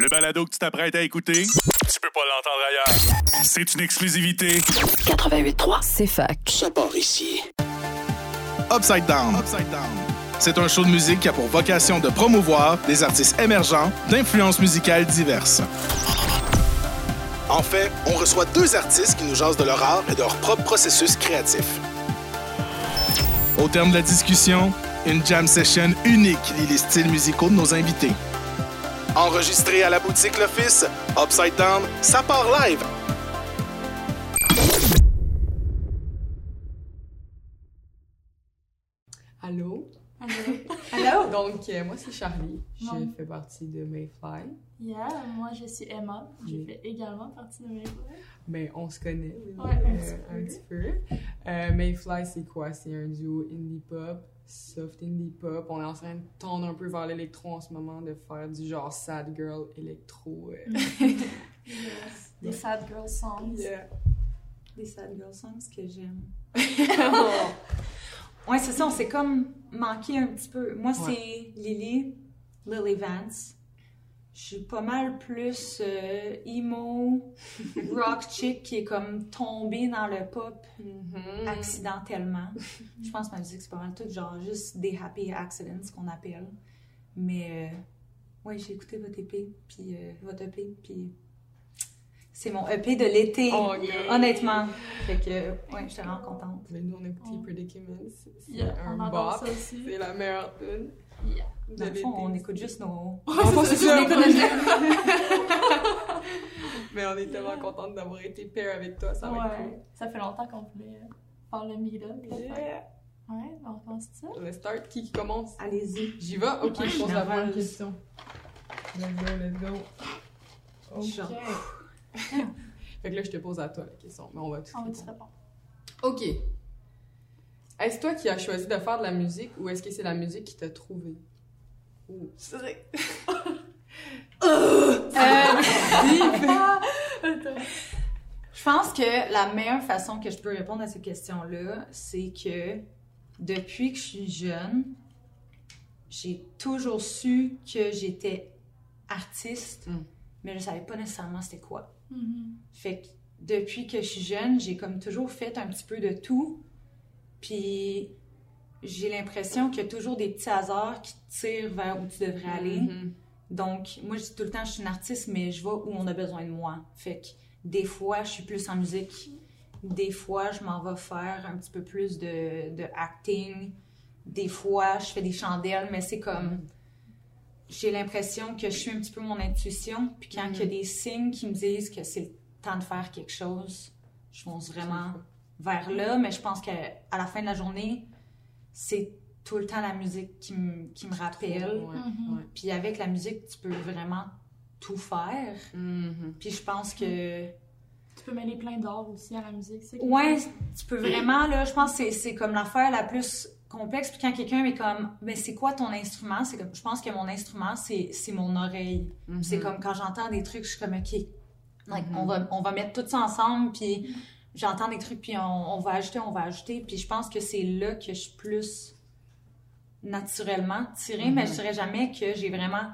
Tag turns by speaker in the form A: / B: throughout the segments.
A: Le balado que tu t'apprêtes à écouter, tu peux pas l'entendre ailleurs. C'est une exclusivité.
B: 88.3, c'est fac.
C: Ça part ici.
D: Upside Down. C'est un show de musique qui a pour vocation de promouvoir des artistes émergents d'influences musicales diverses. En fait, on reçoit deux artistes qui nous jasent de leur art et de leur propre processus créatif. Au terme de la discussion, une jam session unique qui lie les styles musicaux de nos invités. Enregistré à la boutique L'Office, Upside Down, ça part live
E: Allô?
F: Allô?
E: Donc, euh, moi, c'est Charlie.
F: Non.
E: Je fais partie de Mayfly.
F: Yeah, moi je suis Emma. Je
E: Oui.
F: fais également partie de Mayfly.
E: Mais on se connaît,
F: Ouais, un
E: euh,
F: petit peu.
E: un petit peu. Euh, Mayfly, c'est quoi? C'est un duo indie pop, soft indie pop. On est en train de tendre un peu vers l'électro en ce moment, de faire du genre sad girl électro. euh.
F: Yes. Des sad girl songs.
E: Yeah.
G: Des sad girl songs que j'aime. Ouais, c'est ça, on s'est comme manqué un petit peu. Moi, c'est Lily, Lily Vance. Je suis pas mal plus euh, emo, rock chick qui est comme tombée dans le pop
E: Mhm.
G: accidentellement. Je pense que ma musique, c'est pas mal tout genre juste des happy accidents qu'on appelle. Mais euh, ouais, j'ai écouté votre EP, puis euh, votre EP, puis c'est mon EP de l'été.
E: Oh, yeah.
G: Honnêtement. Fait que, ouais, j'étais vraiment contente.
E: Mais nous, on a écouté
F: Oh.
E: Predicaments. C'est
F: Yeah,
E: un bop. C'est la meilleure tune
F: Yeah.
E: de
G: Dans le
E: l'été.
G: fond, on écoute juste nos. On nos-
E: Mais on est tellement contente d'avoir été pair avec toi, ça va être
F: Ouais. Ça fait longtemps qu'on voulait faire le meet-up.
E: cool.
F: Ouais, on pense ça.
E: Let's start. Qui qui commence?
G: Allez-y.
E: J'y vais? Ok, je pose
G: je
E: la
G: suis
E: première question. Let's go, let's go. Ok. Fait que là, je te pose à toi la question, mais on va tout
F: On va te
E: répondre. Ok. Est-ce toi qui as choisi de faire de la musique ou est-ce que c'est la musique qui t'a trouvé? Ouh.
G: Je pense que la meilleure façon que je peux répondre à cette question-là, c'est que depuis que je suis jeune, j'ai toujours su que j'étais artiste,
E: Mm.
G: mais je savais pas nécessairement c'était quoi.
F: Mhm.
G: Fait que depuis que je suis jeune, j'ai comme toujours fait un petit peu de tout. Puis j'ai l'impression qu'il y a toujours des petits hasards qui te tirent vers où tu devrais aller.
E: Mhm.
G: Donc, moi, je dis tout le temps, je suis une artiste, mais je vais où on a besoin de moi. Fait que des fois, je suis plus en musique. Des fois, je m'en vais faire un petit peu plus de, de acting. Des fois, je fais des chandelles, mais c'est comme... J'ai l'impression que je suis un petit peu mon intuition. Puis quand il y a des signes qui me disent que c'est le temps de faire quelque chose, je fonce vraiment vers là. Mais je pense qu'à à la fin de la journée, c'est tout le temps la musique qui me, qui me rappelle.
E: Ouais,
F: Mhm.
E: ouais.
G: Puis avec la musique, tu peux vraiment tout faire.
E: Mhm.
G: Puis je pense que.
F: Tu peux mêler plein d'art aussi à la musique. c'est
G: Ouais, tu peux vraiment, là, je pense que c'est- c'est comme l'affaire la plus complexe. Puis quand quelqu'un est comme, mais c'est quoi ton instrument? C'est comme, je pense que mon instrument, c'est c'est mon oreille.
E: Mhm.
G: C'est comme quand j'entends des trucs, je suis comme, OK, like, on, va, on va mettre tout ça ensemble, puis j'entends des trucs, puis on, on va ajouter, on va ajouter. Puis je pense que c'est là que je suis plus naturellement tirée, mais je dirais jamais que j'ai vraiment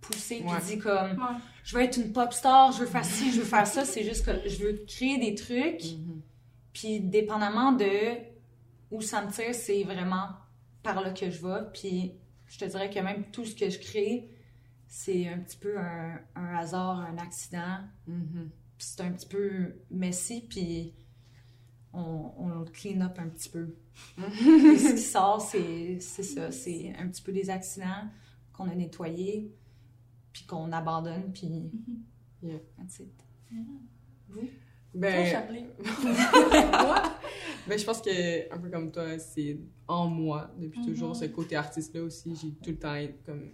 G: poussé, puis
E: Ouais.
G: dit comme,
F: Ouais.
G: je veux être une pop star, je veux faire ci, je veux faire ça. C'est juste que je veux créer des trucs, puis dépendamment de où ça me tire, c'est vraiment par là que je vais. Puis je te dirais que même tout ce que je crée, c'est un petit peu un, un hasard, un accident.
E: Mhm.
G: Puis c'est un petit peu messy, puis on, on le clean up un petit peu. Ce qui sort, c'est ça. C'est un petit peu des accidents qu'on a nettoyés, puis qu'on abandonne, puis
E: Yeah.
G: that's it.
F: Toi,
E: Ben, moi, ben, je pense que, un peu comme toi, c'est en moi depuis toujours,
F: Mhm.
E: ce côté artiste-là aussi. J'ai tout le temps comme,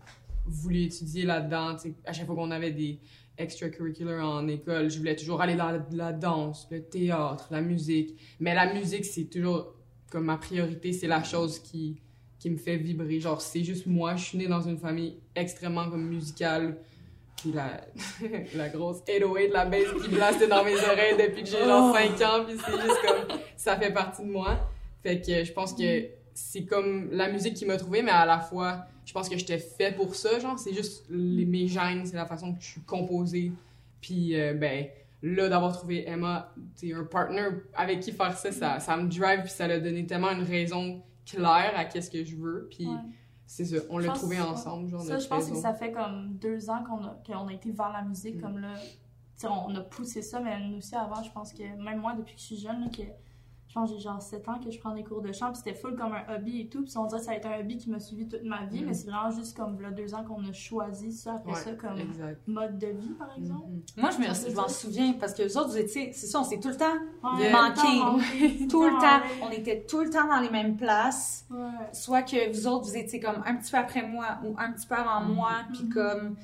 E: voulu étudier là-dedans. À chaque fois qu'on avait des extracurriculars en école, je voulais toujours aller dans la, la danse, le théâtre, la musique. Mais la musique, c'est toujours comme ma priorité, c'est la chose qui, qui me fait vibrer. Genre, c'est juste moi. Je suis née dans une famille extrêmement comme musicale. Puis la, la grosse 808, la bass qui blastait dans mes oreilles depuis que j'ai genre 5 ans. Puis c'est juste comme, ça fait partie de moi. Fait que je pense que c'est comme la musique qui m'a trouvé, mais à la fois, je pense que j'étais fait pour ça, genre, c'est juste les, mes gènes, c'est la façon que je suis composée. Puis, euh, ben, là, d'avoir trouvé Emma, c'est un partner avec qui faire ça, ça, ça me drive, puis ça l'a donné tellement une raison claire à qu'est-ce que je veux. Puis,
F: Ouais.
E: C'est ça, on l'a trouvé ensemble, genre,
F: Ça, je pense que ça fait comme deux ans qu'on a, qu'on a été vers la musique,
E: Mm.
F: comme là. tu sais, on a poussé ça, mais nous aussi avant, je pense que même moi, depuis que je suis jeune, là, que je pense que j'ai genre 7 ans que je prends des cours de chant, puis c'était full comme un hobby et tout. Puis on dirait que ça a été un hobby qui m'a suivi toute ma vie,
E: Mm.
F: mais c'est vraiment juste comme là, deux ans qu'on a choisi ça après
E: Ouais,
F: ça comme
E: Exact.
F: mode de vie, par exemple.
E: Mhm.
G: Moi, je me- m'en souviens parce que vous autres, vous étiez, c'est ça, on s'est tout le temps
F: Ouais,
G: manqué.
F: tout le temps
G: on était tout le temps dans les mêmes places.
F: Ouais.
G: Soit que vous autres, vous étiez comme un petit peu après moi ou un petit peu avant
E: Mhm.
G: moi, puis comme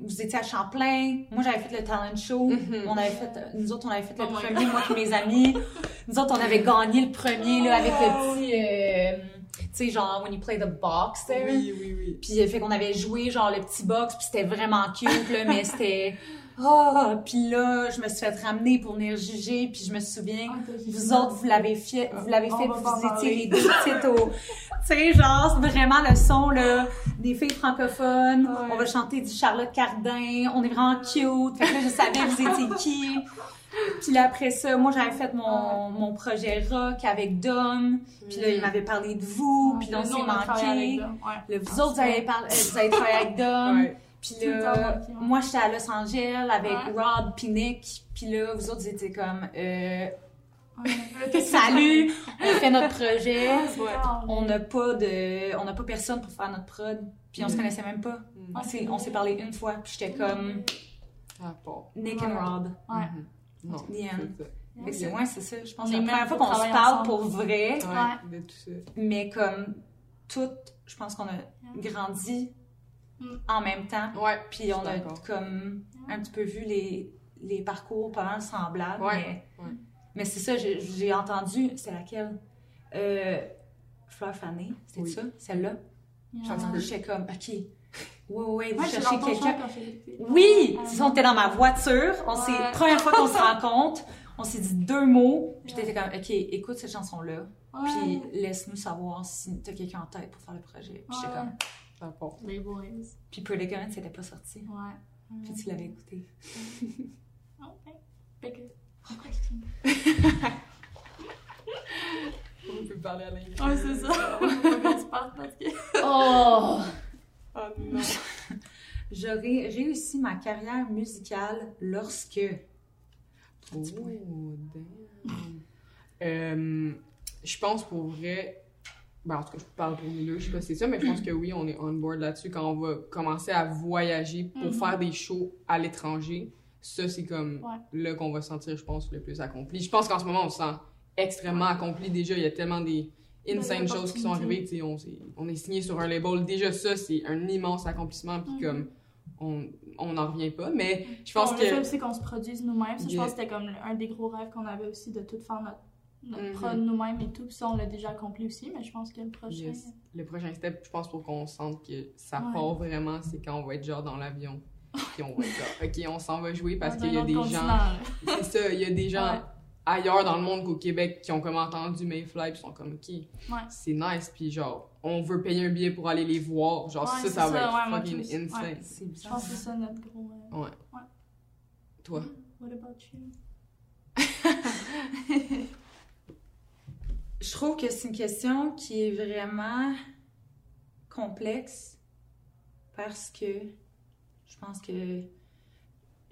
G: vous étiez à Champlain. Moi, j'avais fait le talent show.
E: Mhm.
G: On avait fait, nous autres, on avait fait le
F: Oh
G: premier, moi et mes amis. Nous autres, on avait gagné le premier, là, avec
F: Oh,
G: le petit, euh, tu sais, genre, when you play the box there.
E: Oui, oui, oui.
G: Puis, euh, fait qu'on avait joué, genre, le petit box, puis c'était vraiment cute, là, mais c'était... Oh, puis là, je me suis fait ramener pour venir juger, puis je me souviens,
F: Ah,
G: vous autres, vous l'avez fait, vous l'avez fait, puis
F: en
G: vous étiez les deux petites au... Tu sais, genre, c'est vraiment le son, là, des filles francophones.
F: Ouais.
G: On va chanter du Charlotte Cardin. On est vraiment cute. Fait que là, je savais vous étiez qui. Puis là, après ça, moi, j'avais fait mon, mon projet rock avec Dom. Puis là, il m'avait parlé de vous. Puis là, on s'est manqué.
F: ouais.
G: Vous autres, vous avez, parlé, vous avez travaillé avec Dom.
E: Ouais.
G: Puis là, moi, j'étais à Los Angeles avec
F: Ouais.
G: Rod puis Nick. Puis là, vous autres, vous étiez comme, euh, salut, on fait notre projet. On n'a pas de, on n'a pas personne pour faire notre prod. Puis on se
E: Mm.
G: connaissait même pas. C'est- on s'est parlé une fois. Puis j'étais comme
E: Ah, bon.
G: Nick
F: Ouais.
G: and Rob.
F: Ouais.
E: Non,
G: The end.
E: c'est
G: ouais, c'est ça. Je pense que c'est
F: est
G: la première fois qu'on se parle
F: ensemble.
G: pour vrai.
E: Ouais.
G: Mais comme tout, je pense qu'on a grandi
F: Mm.
G: En même temps.
E: Ouais.
G: Puis on a comme un petit peu vu les, les parcours pas mal semblables.
E: Ouais,
G: Mais,
E: ouais.
G: mais c'est ça, j'ai entendu. C'est laquelle? Euh, Fleur Fanée, c'était
E: Oui.
G: ça? Celle-là? J'ai entendu, j'étais comme, OK. Ouais, ouais, vous cherchez quelqu'un. Oui! C'est ça, on était dans ma voiture. On s'est,
F: Ouais.
G: première fois qu'on se rencontre, on s'est dit deux mots. Puis t'étais comme, OK, écoute cette chanson-là.
F: Ouais.
G: Puis laisse-nous savoir si t'as quelqu'un en tête pour faire le projet. Puis j'étais
F: Ouais.
E: Ah.
F: Les boys.
G: puis Predicament, c'était pas sorti.
F: Ouais.
G: Puis tu l'avais écouté.
F: Ok. Fait que-
E: On peut parler à l'invité.
F: Ouais, c'est ça. Faut qu'on se parce que.
G: Oh!
E: Ah, non.
G: J'aurais réussi ma carrière musicale lorsque?
E: Oh, damn. Euh, je pense pour vrai. Ben, en tout cas, je parle pour nous deux, je sais pas si c'est ça, mais je pense que oui, on est on board là-dessus quand on va commencer à voyager pour
F: Mhm.
E: faire des shows à l'étranger. Ça, c'est comme
F: Ouais.
E: là qu'on va se sentir, je pense, le plus accompli. Je pense qu'en ce moment, on se sent extrêmement accompli déjà. Il y a tellement des insane choses qui sont arrivées. On, s'est- on est signé sur un label. Déjà, ça, c'est un immense accomplissement. Puis
F: Mhm.
E: comme, on on n'en revient pas. Mais je pense
F: on
E: que.
F: le fait aussi qu'on se produise nous-mêmes. Ça, je pense que c'était comme un des gros rêves qu'on avait aussi de tout faire notre, notre
E: Mhm.
F: prod nous-mêmes et tout. Puis ça, on l'a déjà accompli aussi, mais je pense que le prochain.
E: Yes. Le prochain step, je pense, pour qu'on sente que ça
F: Ouais.
E: part vraiment, c'est quand on va être genre dans l'avion. Puis on va être genre, OK, on s'en va jouer parce qu'il y a des gens. C'est ça, il y a des gens
F: Ouais.
E: ailleurs dans le monde qu'au Québec qui ont comme entendu Mayfly puis sont comme, OK,
F: Ouais.
E: c'est nice. Puis genre, on veut payer un billet pour aller les voir. Genre,
F: Ouais,
E: ça, ça va être fucking insane.
G: C'est
F: Je pense que c'est ça notre gros. euh,
E: Ouais. Toi?
F: What about you?
G: Je trouve que c'est une question qui est vraiment complexe parce que je pense que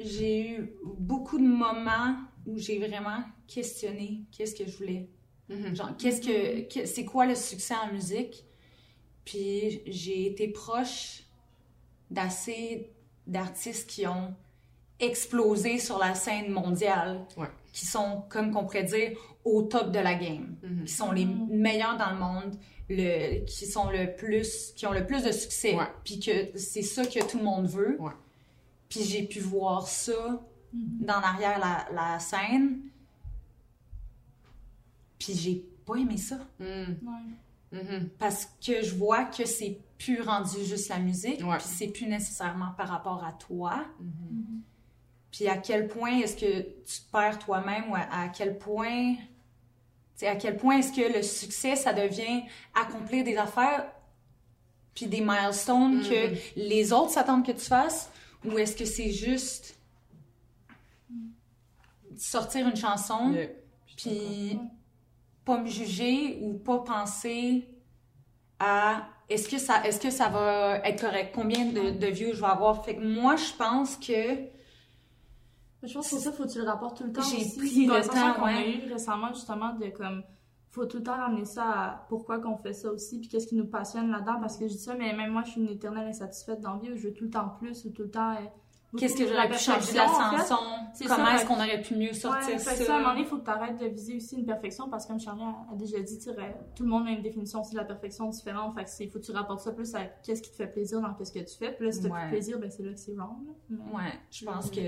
G: j'ai eu beaucoup de moments où j'ai vraiment questionné qu'est-ce que je voulais.
E: Mhm.
G: Genre, qu'est-ce que, que- c'est quoi le succès en musique? Puis j'ai été proche d'assez d'artistes qui ont explosé sur la scène mondiale,
E: Ouais.
G: Qui sont, comme qu'on pourrait dire, au top de la game,
E: Mhm.
G: qui sont les
F: Mhm.
G: meilleurs dans le monde, le, qui sont le plus, qui ont le plus de succès,
E: Ouais.
G: puis que c'est ça que tout le monde veut.
E: Ouais.
G: Puis j'ai pu voir ça
F: Mhm.
G: dans l'arrière la, la scène, puis j'ai pas aimé ça.
F: Ouais.
E: Mhm.
G: Parce que je vois que c'est plus rendu juste la musique,
E: Ouais.
G: puis c'est plus nécessairement par rapport à toi. Puis à quel point est-ce que tu te perds toi-même ou à, à quel point à quel point est-ce que le succès, ça devient accomplir des affaires puis des milestones que les autres s'attendent que tu fasses ou est-ce que c'est juste sortir une chanson
E: Yeah.
G: puis pas me juger ou pas penser à est-ce que ça est-ce que ça va être correct? Combien de, de views je vais avoir? Fait que moi je pense que
F: Je pense que ça, faut que tu le rapportes tout le temps.
G: J'ai
F: aussi.
G: pris le temps,
F: qu'on a
G: ouais.
F: eu récemment, justement, de comme. Faut tout le temps ramener ça à pourquoi qu'on fait ça aussi, puis qu'est-ce qui nous passionne là-dedans. Parce que je dis ça, mais même moi, je suis une éternelle insatisfaite dans la vie où je veux tout le temps plus ou tout le temps. euh,
G: qu'est-ce que j'aurais pu changer de la
F: perfection, en fait.
G: chanson comment est-ce qu'on aurait pu mieux sortir
F: Ouais,
G: ça,
F: fait que ça, à un moment donné, il faut que tu arrêtes de viser aussi une perfection parce que, comme Charlie a, a déjà dit, tu sais, tout le monde a une définition aussi de la perfection différente. Fait que il faut que tu rapportes ça plus à qu'est-ce qui te fait plaisir dans qu'est-ce que tu fais. Puis là, si t'as
G: Ouais.
F: plus plaisir, ben c'est là que c'est wrong. Mais-
G: Ouais, je pense que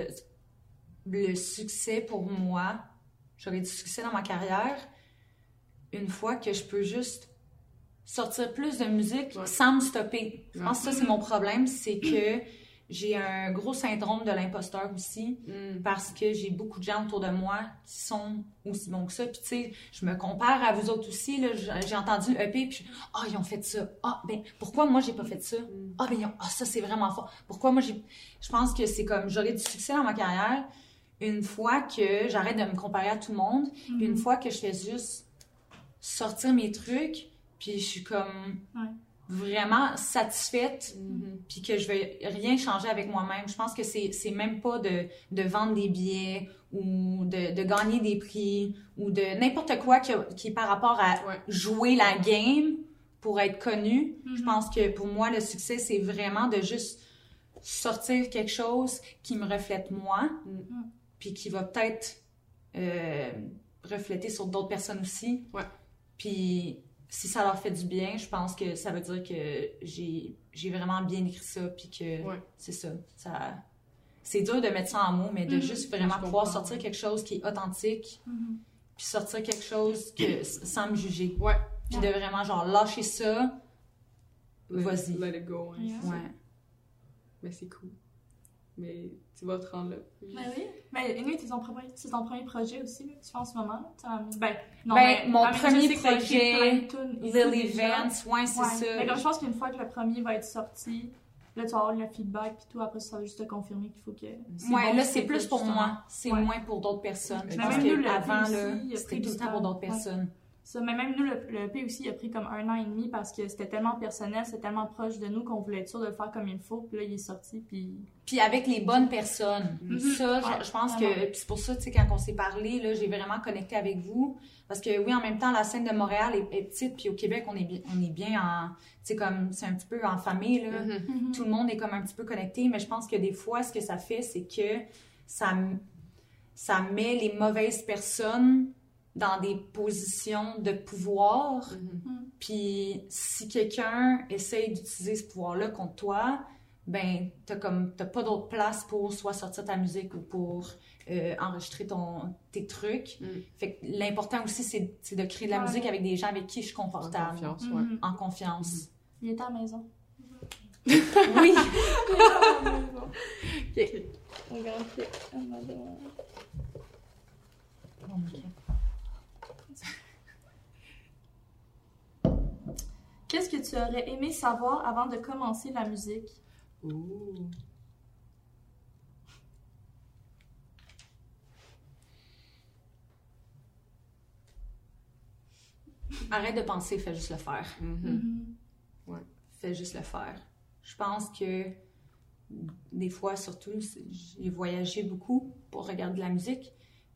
G: le succès pour moi, j'aurais du succès dans ma carrière une fois que je peux juste sortir plus de musique
E: Ouais.
G: sans me stopper. Je pense que ça, c'est mon problème, c'est que j'ai un gros syndrome de l'imposteur aussi
E: Mm.
G: parce que j'ai beaucoup de gens autour de moi qui sont aussi bons que ça. Puis tu sais, je me compare à vous autres aussi. J'ai entendu le EP, puis ah, ils ont fait ça. Ah, ben, pourquoi moi, j'ai pas fait ça? Ah, ben, ont- ah, ça, c'est vraiment fort. Pourquoi moi, j'ai. Je pense que c'est comme j'aurai du succès dans ma carrière une fois que j'arrête de me comparer à tout le monde, puis une fois que je fais juste sortir mes trucs, puis je suis comme
F: Ouais.
G: vraiment satisfaite
E: Mhm.
G: puis que je vais rien changer avec moi-même. Je pense que c'est même pas de, de vendre des billets ou de, de gagner des prix ou de n'importe quoi qui, qui est par rapport à
E: Ouais.
G: jouer la game pour être connu. Je
F: Mhm.
G: pense que pour moi, le succès, c'est vraiment de juste sortir quelque chose qui me reflète moi
E: Mhm.
G: Puis qui va peut-être euh, refléter sur d'autres personnes aussi.
E: Ouais.
G: Puis si ça leur fait du bien, je pense que ça veut dire que j'ai j'ai vraiment bien écrit ça, puis que
E: Ouais.
G: c'est ça. ça c'est dur de mettre ça en mots, mais de
F: Mhm.
G: juste vraiment pouvoir sortir quelque chose qui est authentique,
F: Mhm.
G: puis sortir quelque chose que, sans me juger.
E: Ouais.
G: Puis de vraiment, genre, lâcher ça,
E: Let-
G: Vas-y.
E: Let it go. hein,
F: Yeah.
G: ouais.
E: Mais c'est cool. Mais tu vas te rendre là.
F: Ben oui. Mais anyway, c'est ton premier, c'est ton premier projet aussi, là, que tu fais en ce moment. là. Ben, non,
G: Ben,
F: mais-
G: mon
F: ah,
G: premier projet, Lily. Vance, ouais, c'est
F: Ouais.
G: ça.
F: Mais comme je pense qu'une fois que le premier va être sorti, là, tu vas avoir le feedback, puis tout, après, ça va juste te confirmer qu'il faut que.
G: Ouais,
F: bon,
G: là, c'est plus pour
F: justement.
G: moi. C'est
F: Ouais.
G: moins pour d'autres personnes. Je pense qu'avant, c'était tout le temps pour d'autres personnes.
F: Ça, mais même nous, le, le EP aussi, il a pris comme un an et demi parce que c'était tellement personnel, c'était tellement proche de nous qu'on voulait être sûr de le faire comme il faut. Puis là, il est sorti, puis.
G: Puis avec les bonnes personnes.
F: Mhm.
G: Ça, je-
F: Ouais,
G: je, pense
F: vraiment.
G: que puis c'est pour ça, tu sais, quand on s'est parlé, là, j'ai vraiment connecté avec vous. Parce que oui, en même temps, la scène de Montréal est, est petite, puis au Québec, on est bien, on est bien en, tu sais, comme, c'est un petit peu en famille, là.
E: Mhm.
G: Tout le monde est comme un petit peu connecté, mais je pense que des fois, ce que ça fait, c'est que ça, ça met les mauvaises personnes dans des positions de pouvoir.
E: Mhm.
G: Puis si quelqu'un essaye d'utiliser ce pouvoir-là contre toi, ben t'as comme t'as pas d'autre place pour soit sortir ta musique ou pour euh, enregistrer ton tes trucs.
E: Mm.
G: Fait que l'important aussi c'est c'est de créer de la
F: Ouais.
G: musique avec des gens avec qui je suis
E: En
G: confortable,
E: confiance, ouais.
F: Mhm.
G: en confiance.
F: Il était à la maison.
G: Oui.
F: Regarde, Qu'est-ce que tu aurais aimé savoir avant de commencer la musique?
G: Arrête de penser, fais juste le faire.
E: Mhm.
G: Fais juste le faire. Je pense que des fois, surtout, j'ai voyagé beaucoup pour regarder de la musique.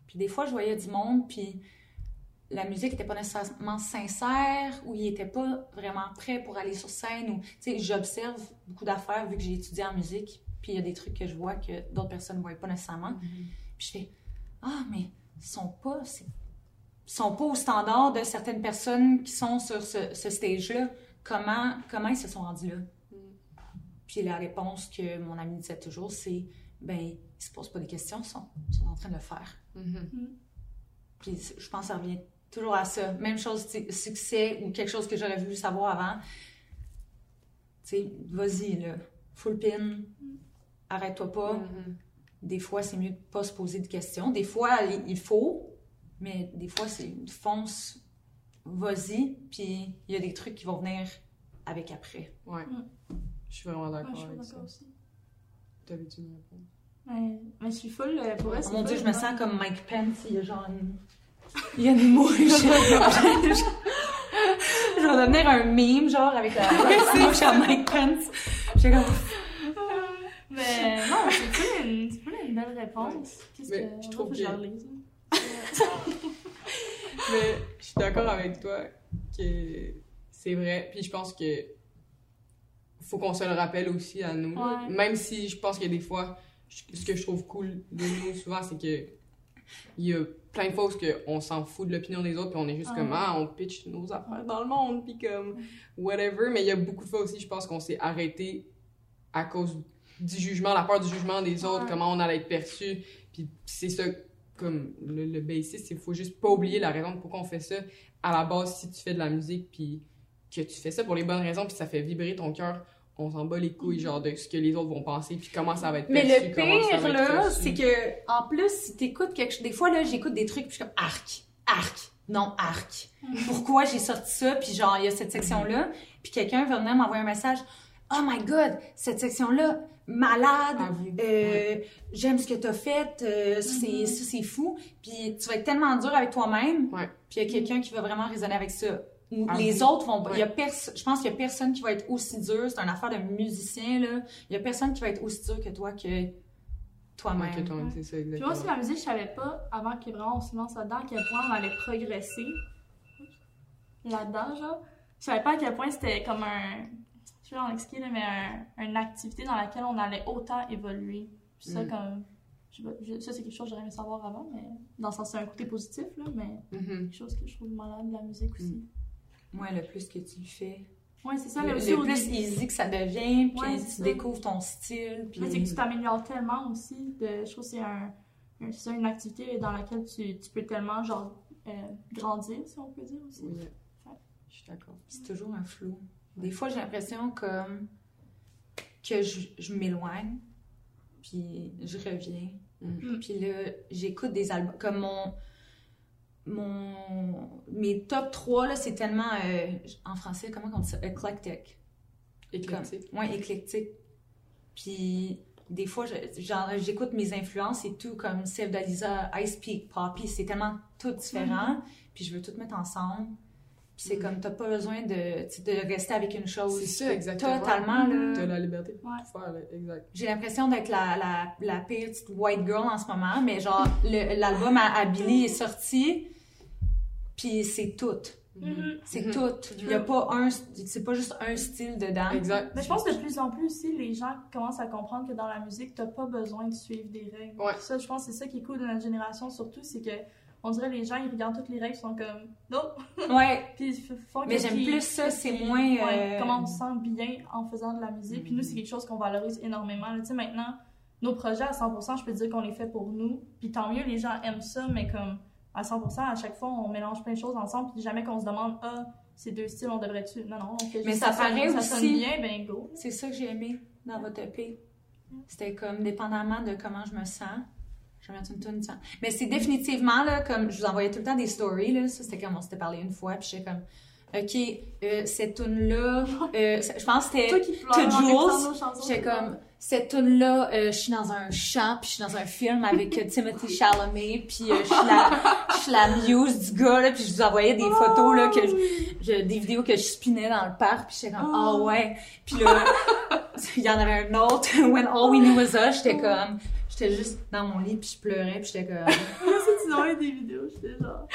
G: Puis des fois, je voyais du monde, puis la musique n'était pas nécessairement sincère ou il n'était pas vraiment prêt pour aller sur scène. Ou, j'observe beaucoup d'affaires vu que j'ai étudié en musique. Puis il y a des trucs que je vois que d'autres personnes ne voient pas nécessairement. Puis je fais Ah, mais ils sont pas. c'est- ils sont pas au standard de certaines personnes qui sont sur ce, ce stage-là. Comment, comment ils se sont rendus là? Puis la réponse que mon ami disait toujours, c'est ben, ils se posent pas des questions, ils sont, sont en train de le faire.
E: Mhm.
G: Puis je pense que ça revient toujours à ça. Même chose, tu sais, succès ou quelque chose que j'aurais voulu savoir avant. Tu sais, vas-y, là. Full pin. Arrête-toi pas.
E: Mhm.
G: Des fois, c'est mieux de pas se poser de questions. Des fois, il- faut, Mais des fois, c'est fonce, vas-y, puis il y a des trucs qui vont venir avec après.
E: Ouais.
F: Mm.
E: Je suis vraiment
F: Ouais,
E: d'accord
F: je suis
E: avec ça.
F: aussi.
E: T'avais-tu une réponse?
F: Mais, mais je suis full, euh, pour vrai,
G: Oh
F: c'est
G: mon
F: full,
G: dieu, je me sens comme Mike Pence, il y a genre une... Il y a une mouche. je vais devenir un meme, genre, avec la, la mouche à Mike Pence. J'ai comme...
F: Mais non, c'est full une, une belle réponse. Qu'est-ce
E: Mais
F: que
E: je trouve que-. Mais je suis d'accord avec toi que c'est vrai. Puis je pense que faut qu'on se le rappelle aussi à nous.
F: Ouais.
E: Même si je pense que des fois, je- ce que je trouve cool de nous souvent, c'est que il y a plein de fois où on s'en fout de l'opinion des autres, puis on est juste
F: Ah.
E: comme ah, on pitch nos affaires dans le monde, puis comme whatever. Mais il y a beaucoup de fois aussi, je pense qu'on s'est arrêté à cause du jugement, la peur du jugement des autres,
F: Ouais.
E: comment on allait être perçu. Puis c'est ça, comme le, le basis, il faut juste pas oublier la raison de pourquoi on fait ça. À la base, si tu fais de la musique, puis que tu fais ça pour les bonnes raisons, puis ça fait vibrer ton cœur, on s'en bat les couilles, genre, de ce que les autres vont penser, puis comment ça va être
G: Mais
E: perçu,
G: le pire, là, c'est que, en plus, si t'écoutes quelque chose, des fois, là, j'écoute des trucs, puis je suis comme, arc, arc, non, arc. Pourquoi j'ai sorti ça, puis genre, il y a cette section-là, puis quelqu'un va venir m'envoyer un message, oh my god, cette section-là, malade,
E: vous.
G: euh,
E: Ouais.
G: j'aime ce que t'as fait, euh, c'est, ça, c'est fou, puis tu vas être tellement dur avec toi-même,
E: Ouais.
G: puis il y a quelqu'un qui va vraiment résonner avec ça.
E: À
G: les autres vont. il Y a
E: Ouais.
G: je pense qu'il y a personne qui va être aussi dur. C'est une affaire de musicien, là. Il y a personne qui va être aussi dur que toi que
E: Ouais,
G: toi-même.
E: ça,
F: Puis
E: exactement.
F: moi aussi, la musique, je savais pas, avant que vraiment on se lance là-dedans, à quel point on allait progresser là-dedans, genre. Je savais pas à quel point c'était comme un. Je vais en expliquer, là, mais un, une activité dans laquelle on allait autant évoluer. Puis ça,
E: Mm.
F: comme. je sais pas, je- ça, c'est quelque chose que j'aurais aimé savoir avant, mais dans le sens, c'est un côté positif, là, mais
E: Mhm.
F: quelque chose que je trouve malade de la musique aussi.
G: Moi, le plus que tu le fais,
F: Ouais, c'est ça,
G: le,
F: là
G: le
F: aussi. au
G: plus
F: début-
G: easy que ça devient, puis
F: Ouais,
G: tu
F: ça.
G: découvres ton style. Puis...
F: Mais c'est que tu t'améliores tellement aussi. De, je trouve que c'est un, un- c'est ça, une activité dans laquelle tu, tu peux tellement genre euh, grandir, si on peut dire aussi.
E: Oui, je suis d'accord.
G: C'est toujours un flou. Des fois, j'ai l'impression comme que je, je m'éloigne, puis je reviens.
E: Mm.
G: Puis là, j'écoute des albums. Comme mon. Mon mes top 3, là, c'est tellement. euh, en français, comment on dit ça? Eclectic.
E: Éclectique.
G: Comme, ouais, éclectique. Puis des fois, je- genre, j'écoute mes influences et tout, comme Save Dalisa, Ice Peak, Poppy, c'est tellement tout différent. Puis je veux tout mettre ensemble. Puis c'est comme, t'as pas besoin de, de rester avec une chose.
E: C'est ça, exactement.
G: Totalement, là.
E: T'as la liberté de
F: Ouais.
E: exact.
G: J'ai l'impression d'être la, la, la pire petite white girl en ce moment, mais genre, le- l'album à, à Billy est sorti, puis c'est tout.
F: Mhm.
G: C'est
E: Mhm.
G: tout. Il y a pas un, c'est pas juste un style dedans.
E: Exact.
F: Mais je pense que de plus en plus aussi, les gens commencent à comprendre que dans la musique, t'as pas besoin de suivre des règles.
E: Ouais.
F: Ça, je pense que c'est ça qui est cool de notre génération, surtout, c'est que on dirait les gens, ils regardent toutes les règles, ils sont comme non,
G: Ouais.
F: puis font
G: Mais j'aime plus ça, c'est moins,
F: ouais,
G: euh,
F: comment on se sent bien en faisant de la musique. Puis nous, c'est quelque chose qu'on valorise énormément. Tu sais, maintenant, nos projets à 100%, je peux dire qu'on les fait pour nous. Puis tant mieux, les gens aiment ça, mais comme à 100%, à chaque fois, on mélange plein de choses ensemble, puis jamais qu'on se demande, ah, ces deux styles, on devrait-tu. Non, non, on fait juste
G: Mais ça
F: sonne-
G: paraît
F: ça
G: aussi-
F: sonne bien, ben go.
G: C'est ça que j'ai aimé dans votre EP. C'était comme, dépendamment de comment je me sens, mettre une tune ça. Mais c'est définitivement, là, comme, je vous envoyais tout le temps des stories, là, ça, c'était comme, on s'était parlé une fois, puis j'étais comme, OK, euh, cette tune-là, euh, je pense que c'était To Jules, j'étais comme, cette tune-là, euh, je suis dans un champ, puis je suis dans un film avec Timothy Chalamet, puis je suis la, la muse du gars, là, puis je vous envoyais des photos, là, que je, je- des vidéos que je spinais dans le parc, puis j'étais comme, ah
F: Oh.
G: ouais. Puis là, il y en avait un autre, When All We Knew Was Us, j'étais comme, j'étais juste dans mon lit, puis je pleurais, puis j'étais comme,
F: Moi aussi, tu envoies des vidéos, j'étais genre.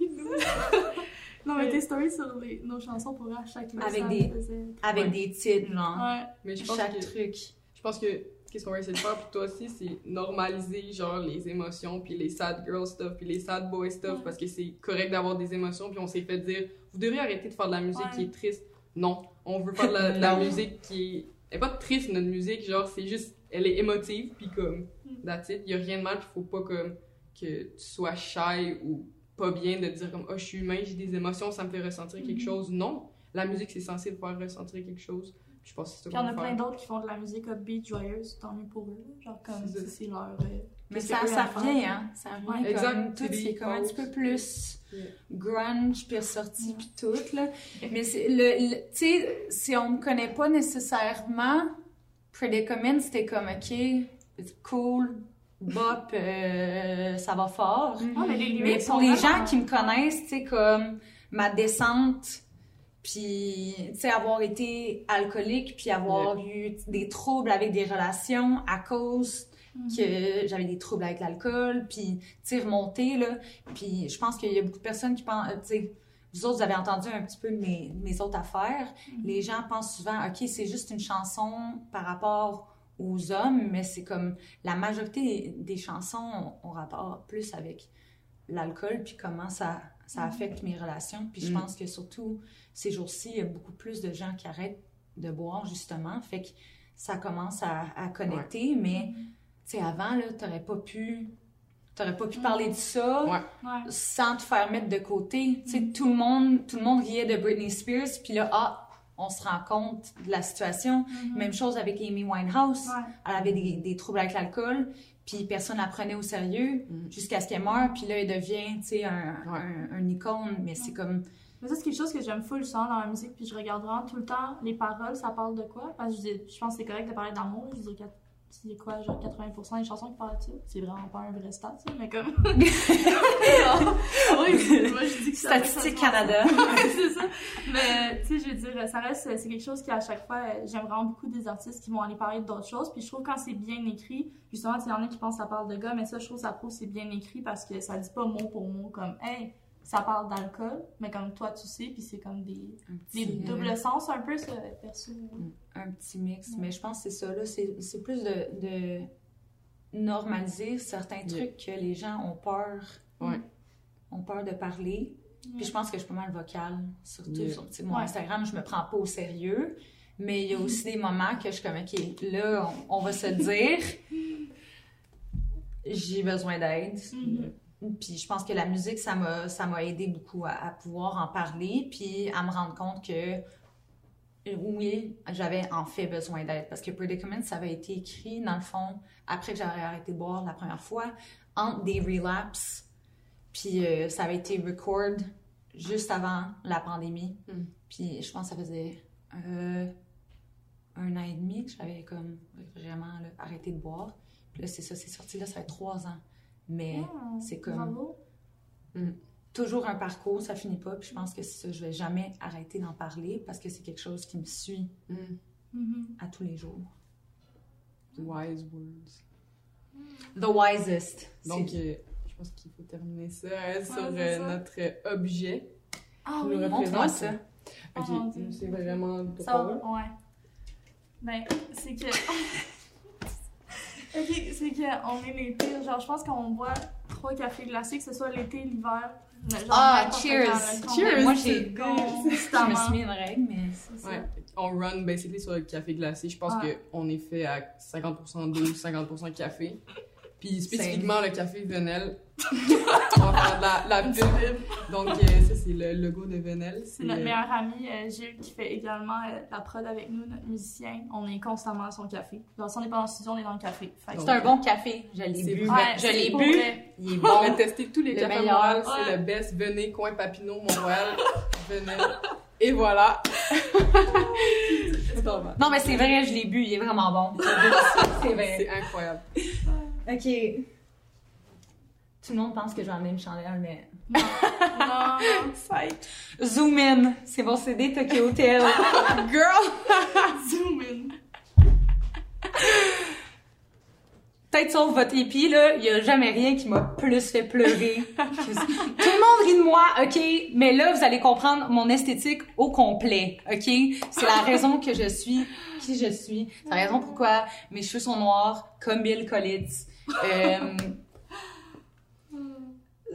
F: non, mais tes stories sur les- nos chansons pour à chaque
G: Avec
F: message
G: des-
F: faisait-
G: avec
E: Ouais.
G: des titres, genre,
F: Ouais.
E: Mais je pense
G: chaque
E: que,
G: truc.
E: je pense que qu'est-ce qu'on va essayer de faire pour toi aussi, c'est normaliser genre les émotions, puis les sad girl stuff, puis les sad boy stuff,
F: Ouais.
E: parce que c'est correct d'avoir des émotions, puis on s'est fait dire, vous devriez arrêter de faire de la musique
F: Ouais.
E: qui est triste. Non, on veut faire de la, de la
G: Non.
E: musique qui est... Elle est pas triste, notre musique, genre, c'est juste... Elle est émotive, puis comme...
F: Mm.
E: That's it. Y a rien de mal, puis faut pas comme... Que tu sois shy ou pas bien de dire comme « Oh, je suis humain, j'ai des émotions, ça me fait ressentir quelque
F: Mhm.
E: chose. » Non, la musique, c'est censé te faire ressentir quelque chose. Je pense que c'est
F: il y en a plein d'autres qui font de la musique upbeat, joyeuse, tant mieux pour eux. Genre comme si c'est leur. euh,
G: Mais ça, ça
F: faire.
G: revient, hein. Ça revient
F: Ouais.
E: Exact,
G: tout, c'est comme un petit peu plus
E: Yeah.
G: grunge, puis ressorti, puis tout, là. Mais c'est le, le- tu sais, si on me connaît pas nécessairement, Predicament, c'était comme, OK, cool, bop, euh, ça va fort.
F: Ah, mais les
G: pour les gens qui me connaissent, tu sais, comme ma descente, puis, tu sais, avoir été alcoolique, puis avoir eu des troubles avec des relations à cause que j'avais des troubles avec l'alcool, puis, tu sais, remonter, là. Puis, je pense qu'il y a beaucoup de personnes qui pensent, euh, tu sais, vous autres, vous avez entendu un petit peu mes, mes autres affaires. Les gens pensent souvent, OK, c'est juste une chanson par rapport aux hommes, mais c'est comme la majorité des chansons ont rapport plus avec l'alcool, puis comment ça, ça affecte mes relations. Puis je
E: Mm.
G: pense que surtout ces jours-ci, il y a beaucoup plus de gens qui arrêtent de boire, justement. Fait que ça commence à, à connecter, mais tu sais, avant, là, t'aurais pas pu. T'aurais pas pu parler de ça
E: Ouais.
F: Ouais.
G: sans te faire mettre de côté. Tu sais, tout le monde, tout le monde riait de Britney Spears, puis là, ah, on se rend compte de la situation. Même chose avec Amy Winehouse.
F: Ouais.
G: Elle avait des, des troubles avec l'alcool, puis personne la prenait au sérieux
E: Mm.
G: jusqu'à ce qu'elle meure, puis là, elle devient, tu sais, un,
E: Ouais.
G: un, un icône, mais c'est comme...
F: Mais ça, c'est quelque chose que j'aime full souvent dans la musique, puis je regarde vraiment tout le temps les paroles, ça parle de quoi? Parce que je, dis- je pense que c'est correct de parler d'amour. Je dirais que c'est quoi, genre 80% des chansons qui parlent de ça? C'est vraiment pas un vrai stat, ça, mais comme. oui, moi je dis que c'est
G: Statistique Canada.
F: c'est ça. Mais tu sais, je veux dire, ça reste, c'est quelque chose qui à chaque fois, j'aime vraiment beaucoup des artistes qui vont aller parler d'autres choses. Puis je trouve quand c'est bien écrit, justement, il y en a qui pensent que ça parle de gars, mais ça, je trouve que ça prouve que c'est bien écrit parce que ça dit pas mot pour mot comme, hey, ça parle d'alcool, mais comme toi tu sais, puis c'est comme des, des
G: euh,
F: doubles sens un peu, ça, perso.
G: un petit mix. Mais je pense que c'est ça, là. C'est c'est plus de, de normaliser certains trucs que les gens ont peur.
E: Ouais.
G: Ont peur de parler. Puis je pense que je suis pas mal vocale, surtout sur mon
F: Ouais.
G: Instagram, je me prends pas au sérieux. Mais il y a aussi des moments que je suis comme, OK, là, on, on va se dire. J'ai besoin d'aide.
F: Mhm.
G: Puis je pense que la musique, ça m'a, ça m'a aidé beaucoup à, à pouvoir en parler, puis à me rendre compte que oui, j'avais en fait besoin d'aide. Parce que Predicament, ça avait été écrit, dans le fond, après que j'avais arrêté de boire la première fois, entre des relapses. Puis euh, ça avait été record juste avant la pandémie.
E: Mm.
G: Puis je pense que ça faisait euh, un an et demi que j'avais comme vraiment là, arrêté de boire. Puis là, c'est ça, c'est sorti là, ça fait trois ans. Mais
F: Ah,
G: c'est comme
F: Bravo.
G: toujours un parcours, ça finit pas. Puis je pense que c'est ça, je vais jamais arrêter d'en parler parce que c'est quelque chose qui me suit
E: Mm.
F: Mhm.
G: à tous les jours.
E: Wise words.
G: The wisest.
E: Donc, euh, je pense qu'il faut terminer ça euh, sur
F: c'est
E: euh,
F: ça.
E: notre euh, objet.
F: Ah oui,
E: représentes.
G: ça.
F: Oh
E: Ok,
F: Dieu.
E: c'est vraiment
F: Ça ouais. Ben, c'est que. Ok, c'est qu'on est l'été, genre, je pense qu'on boit trois cafés glacés, que ce soit l'été, l'hiver.
G: Ah, cheers!
E: Cheers!
G: Moi,
E: c'est
G: j'ai je me suis mis une règle, mais
F: C'est ça.
E: Ouais. On run basically sur le café glacé. Je pense qu'on est fait à 50% d'eau, 50% café. Puis spécifiquement le café Venel. on va faire de la, la pub. Donc euh, ça c'est le logo de Venel.
F: C'est notre
E: euh,
F: meilleur ami, euh, Gilles, qui fait également euh, la prod avec nous, notre musicien. On est constamment à son café. Genre, si on n'est pas dans le studio, on est dans le café. Fait que-
G: c'est un bon café. Je l'ai
E: C'est
G: bu.
E: vrai.
G: Je l'ai
F: pour
G: bu.
F: vrai.
G: Il est
E: On a
G: bon.
E: testé tous les
G: Le
E: cafés
G: meilleur.
E: Montréal, c'est
F: Ouais.
E: le best. Venez, coin Papineau, Montréal, Venel. Et voilà. C'est normal.
G: Non, mais c'est vrai, je l'ai bu. Il est vraiment bon. C'est vrai.
E: C'est incroyable.
G: OK. Tout le monde pense que j'ai la même chandelle, mais...
F: Non, non,
G: Zoom in. C'est mon CD Tokyo Hotel.
E: Girl!
F: zoom in.
G: Peut-être sauf votre épi, là, il y a jamais rien qui m'a plus fait pleurer. Tout le monde rit de moi, OK? Mais là, vous allez comprendre mon esthétique au complet, OK? C'est la raison que je suis qui je suis. C'est la raison pourquoi mes cheveux sont noirs, comme Bill Collins. Euh...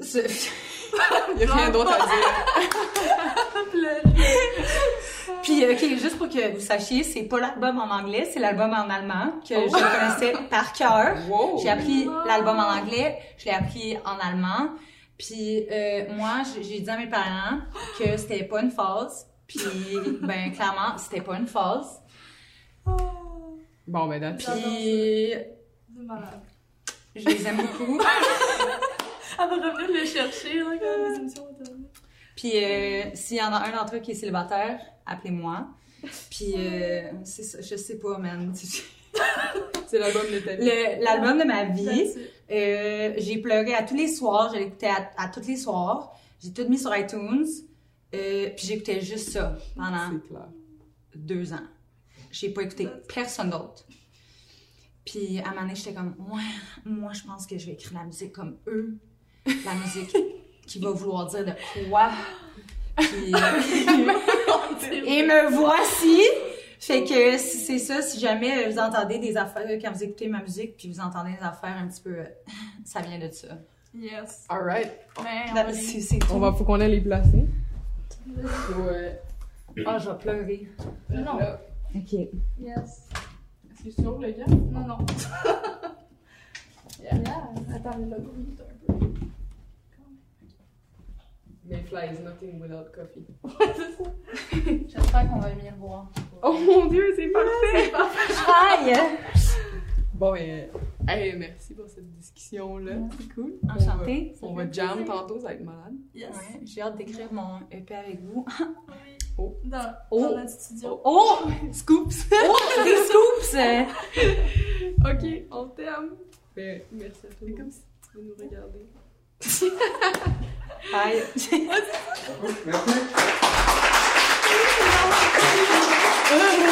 G: ce-
E: Il n'y a rien d'autre à dire.
G: Puis, OK, juste pour que vous sachiez, c'est pas l'album en anglais, c'est l'album en allemand que je connaissais par cœur.
E: Wow!
G: J'ai appris l'album en anglais, je l'ai appris en allemand. Puis euh, moi, j'ai dit à mes parents que c'était pas une phase. Puis ben clairement, c'était pas une phase.
E: Bon, ben,
F: J'adore
G: Puis,
F: C'est malade.
G: Je les aime beaucoup.
F: Elle va revenir le chercher, là, quand les émissions.
G: Puis, euh, s'il y en a un d'entre eux qui est célibataire, appelez-moi. Puis, euh, c'est ça, je sais pas, man.
E: c'est l'album de ta vie.
G: L'album de ma vie, euh, j'ai pleuré à tous les soirs, je l'écoutais à, à tous les soirs. J'ai tout mis sur iTunes. Euh, puis j'écoutais juste ça pendant deux ans. J'ai pas écouté personne d'autre. Puis à un moment donné, j'étais comme, ouais, moi je pense que je vais écrire la musique comme eux. La musique qui va vouloir dire de quoi. Puis, et me voici! Fait que si c'est ça, si jamais vous entendez des affaires, quand vous écoutez ma musique, puis vous entendez des affaires un petit peu, euh, ça vient de ça.
F: Yes.
E: Alright.
F: Mais on
G: Ben,
F: va
G: C'est tout.
E: On va, faut qu'on aille les placer. Euh,
G: Ah, je vais pleurer.
F: Non.
G: Ok.
F: Yes.
E: C'est sûr, le gars?
F: Non, non. yeah. Attends, le logo, il est un peu.
E: Mais fly is nothing without coffee.
F: c'est ça. J'espère qu'on va bien le voir.
E: Oh mon dieu, c'est parfait!
G: Aïe!
E: Bon, euh, hey, merci pour cette discussion-là. C'est cool.
G: Enchantée.
E: On va, on va jam tantôt, ça va être malade.
F: Yes.
G: Ouais, j'ai hâte d'écrire mon EP avec vous.
F: Oui.
E: Oh.
F: Dans,
G: Oh.
F: dans notre studio.
G: Oh! Scoops! Oh, des scoops!
E: Ok, on t'aime. Ben, merci à toi. comme si tu veux nous regarder.
G: Aïe.
C: Surrender,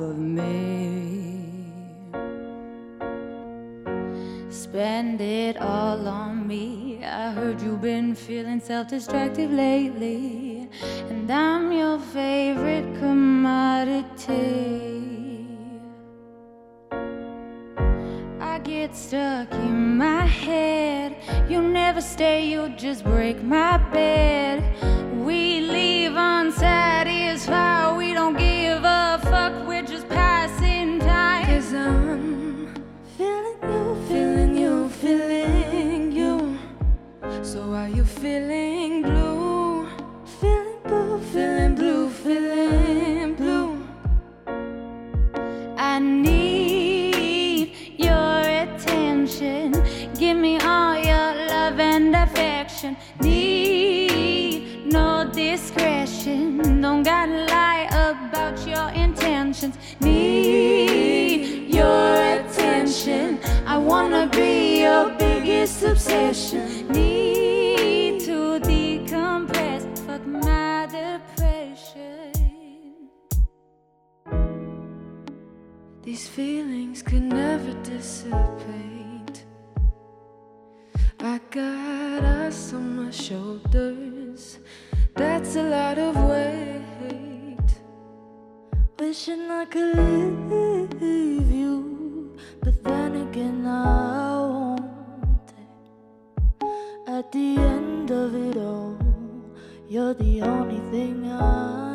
C: of me. Spend it all on me. I heard you've been feeling self destructive lately. And I'm your favorite commodity. I get stuck in my head. You never stay, you just break my bed. We leave unsatisfied. Are you feeling blue? Feeling blue, feeling blue, feeling blue. I need your attention. Give me all your love and affection. Need no discretion. Don't gotta lie about your intentions. Need your attention. I wanna be your biggest obsession. These feelings could never dissipate. I got us on my shoulders. That's a lot of weight. Wishing I could leave you, but then again I won't. At the end of it all, you're the only thing I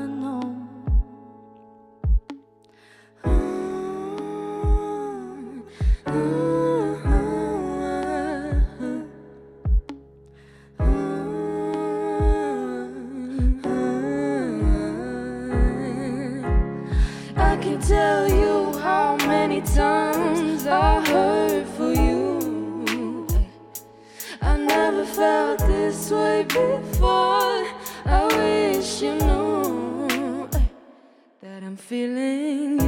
C: I'm feeling